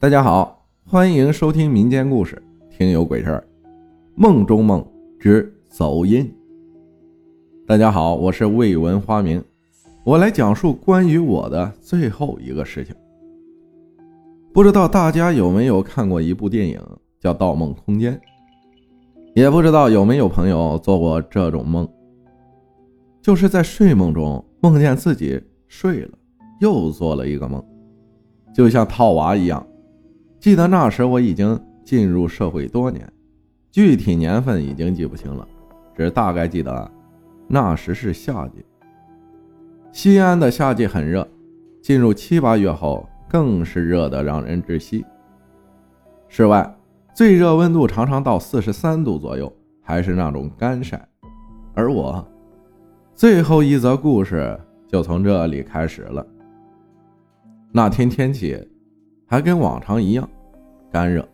大家好，欢迎收听民间故事《听有鬼事儿》，梦中梦之走音。大家好，我是未闻花名，我来讲述关于我的最后一个事情。不知道大家有没有看过一部电影叫《盗梦空间》，也不知道有没有朋友做过这种梦，就是在睡梦中梦见自己睡了，又做了一个梦，就像套娃一样。记得那时我已经进入社会多年，具体年份已经记不清了，只大概记得那时是夏季。西安的夏季很热，进入七八月后更是热得让人窒息。室外最热温度常常到四十三度左右，还是那种干晒。而我最后一则故事就从这里开始了。那天天气。还跟往常一样干热。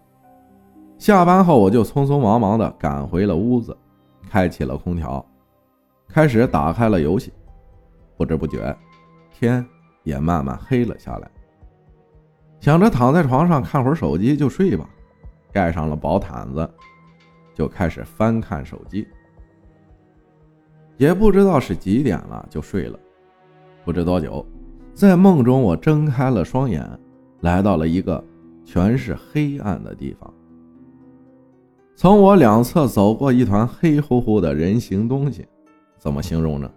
下班后，我就匆匆忙忙地赶回了屋子，开启了空调，开始打开了游戏。不知不觉，天也慢慢黑了下来。想着躺在床上看会儿手机就睡吧，盖上了薄毯子，就开始翻看手机。也不知道是几点了，就睡了。不知多久，在梦中，我睁开了双眼。来到了一个全是黑暗的地方，从我两侧走过一团黑乎乎的人形东西，怎么形容呢？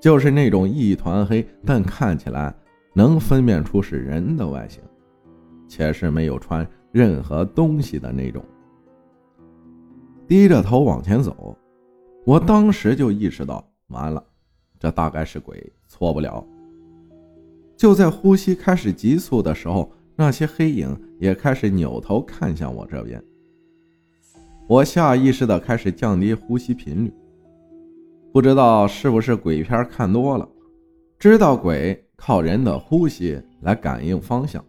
就是那种一团黑，但看起来能分辨出是人的外形，且是没有穿任何东西的那种。低着头往前走，我当时就意识到，完了，这大概是鬼，错不了。就在呼吸开始急促的时候，那些黑影也开始扭头看向我这边。我下意识的开始降低呼吸频率，不知道是不是鬼片看多了，知道鬼靠人的呼吸来感应方向。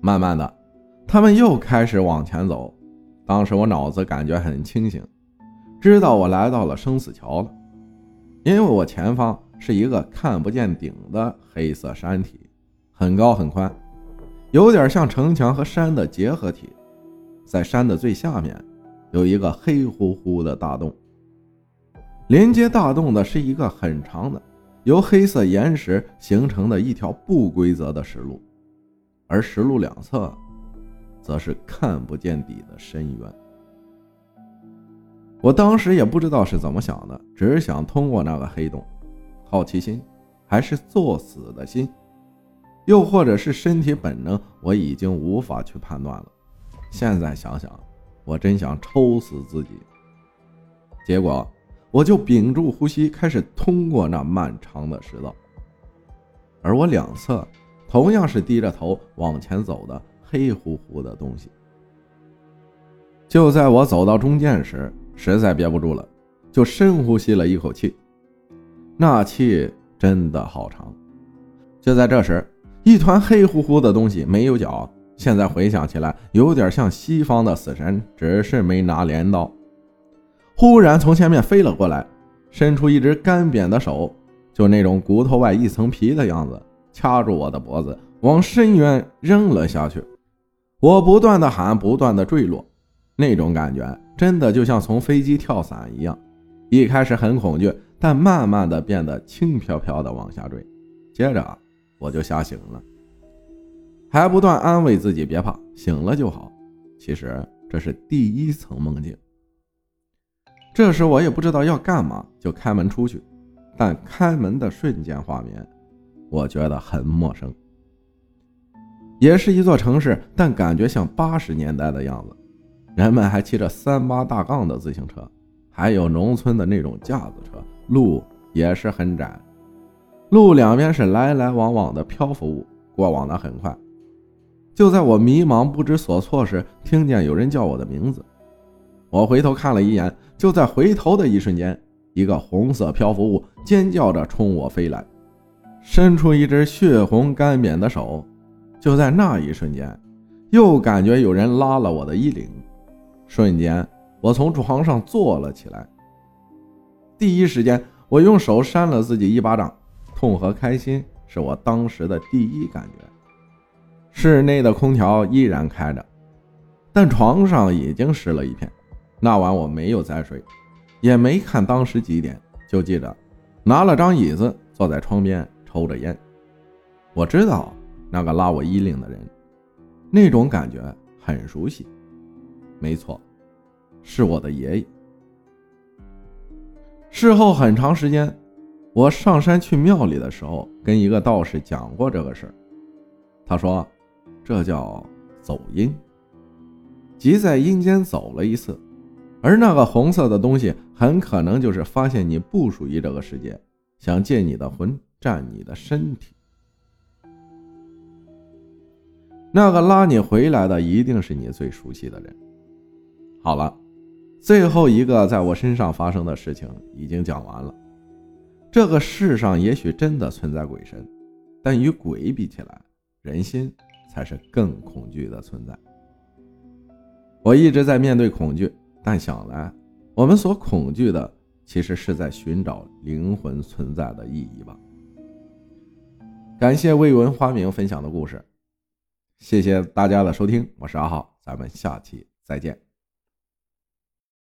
慢慢的，他们又开始往前走。当时我脑子感觉很清醒，知道我来到了生死桥了，因为我前方。是一个看不见顶的黑色山体，很高很宽，有点像城墙和山的结合体。在山的最下面，有一个黑乎乎的大洞。连接大洞的是一个很长的、由黑色岩石形成的一条不规则的石路，而石路两侧，则是看不见底的深渊。我当时也不知道是怎么想的，只想通过那个黑洞。好奇心，还是作死的心，又或者是身体本能，我已经无法去判断了。现在想想，我真想抽死自己。结果，我就屏住呼吸，开始通过那漫长的石道。而我两侧同样是低着头往前走的黑乎乎的东西。就在我走到中间时，实在憋不住了，就深呼吸了一口气。那气真的好长。就在这时，一团黑乎乎的东西没有脚，现在回想起来有点像西方的死神，只是没拿镰刀。忽然从前面飞了过来，伸出一只干瘪的手，就那种骨头外一层皮的样子，掐住我的脖子，往深渊扔了下去。我不断的喊，不断的坠落，那种感觉真的就像从飞机跳伞一样。一开始很恐惧。但慢慢的变得轻飘飘的往下坠，接着我就吓醒了，还不断安慰自己别怕，醒了就好。其实这是第一层梦境。这时我也不知道要干嘛，就开门出去。但开门的瞬间画面，我觉得很陌生。也是一座城市，但感觉像八十年代的样子，人们还骑着三八大杠的自行车，还有农村的那种架子车。路也是很窄，路两边是来来往往的漂浮物，过往的很快。就在我迷茫不知所措时，听见有人叫我的名字，我回头看了一眼，就在回头的一瞬间，一个红色漂浮物尖叫着冲我飞来，伸出一只血红干瘪的手。就在那一瞬间，又感觉有人拉了我的衣领，瞬间我从床上坐了起来。第一时间，我用手扇了自己一巴掌，痛和开心是我当时的第一感觉。室内的空调依然开着，但床上已经湿了一片。那晚我没有再睡，也没看当时几点，就记着拿了张椅子坐在窗边抽着烟。我知道那个拉我衣领的人，那种感觉很熟悉。没错，是我的爷爷。事后很长时间，我上山去庙里的时候，跟一个道士讲过这个事儿。他说，这叫走阴，即在阴间走了一次。而那个红色的东西，很可能就是发现你不属于这个世界，想借你的魂占你的身体。那个拉你回来的，一定是你最熟悉的人。好了，最后一个在我身上发生的事情已经讲完了。这个世上也许真的存在鬼神，但与鬼比起来，人心才是更恐惧的存在。我一直在面对恐惧。但想来，我们所恐惧的，其实是在寻找灵魂存在的意义吧。感谢未闻花名分享的故事，谢谢大家的收听，我是阿浩，咱们下期再见。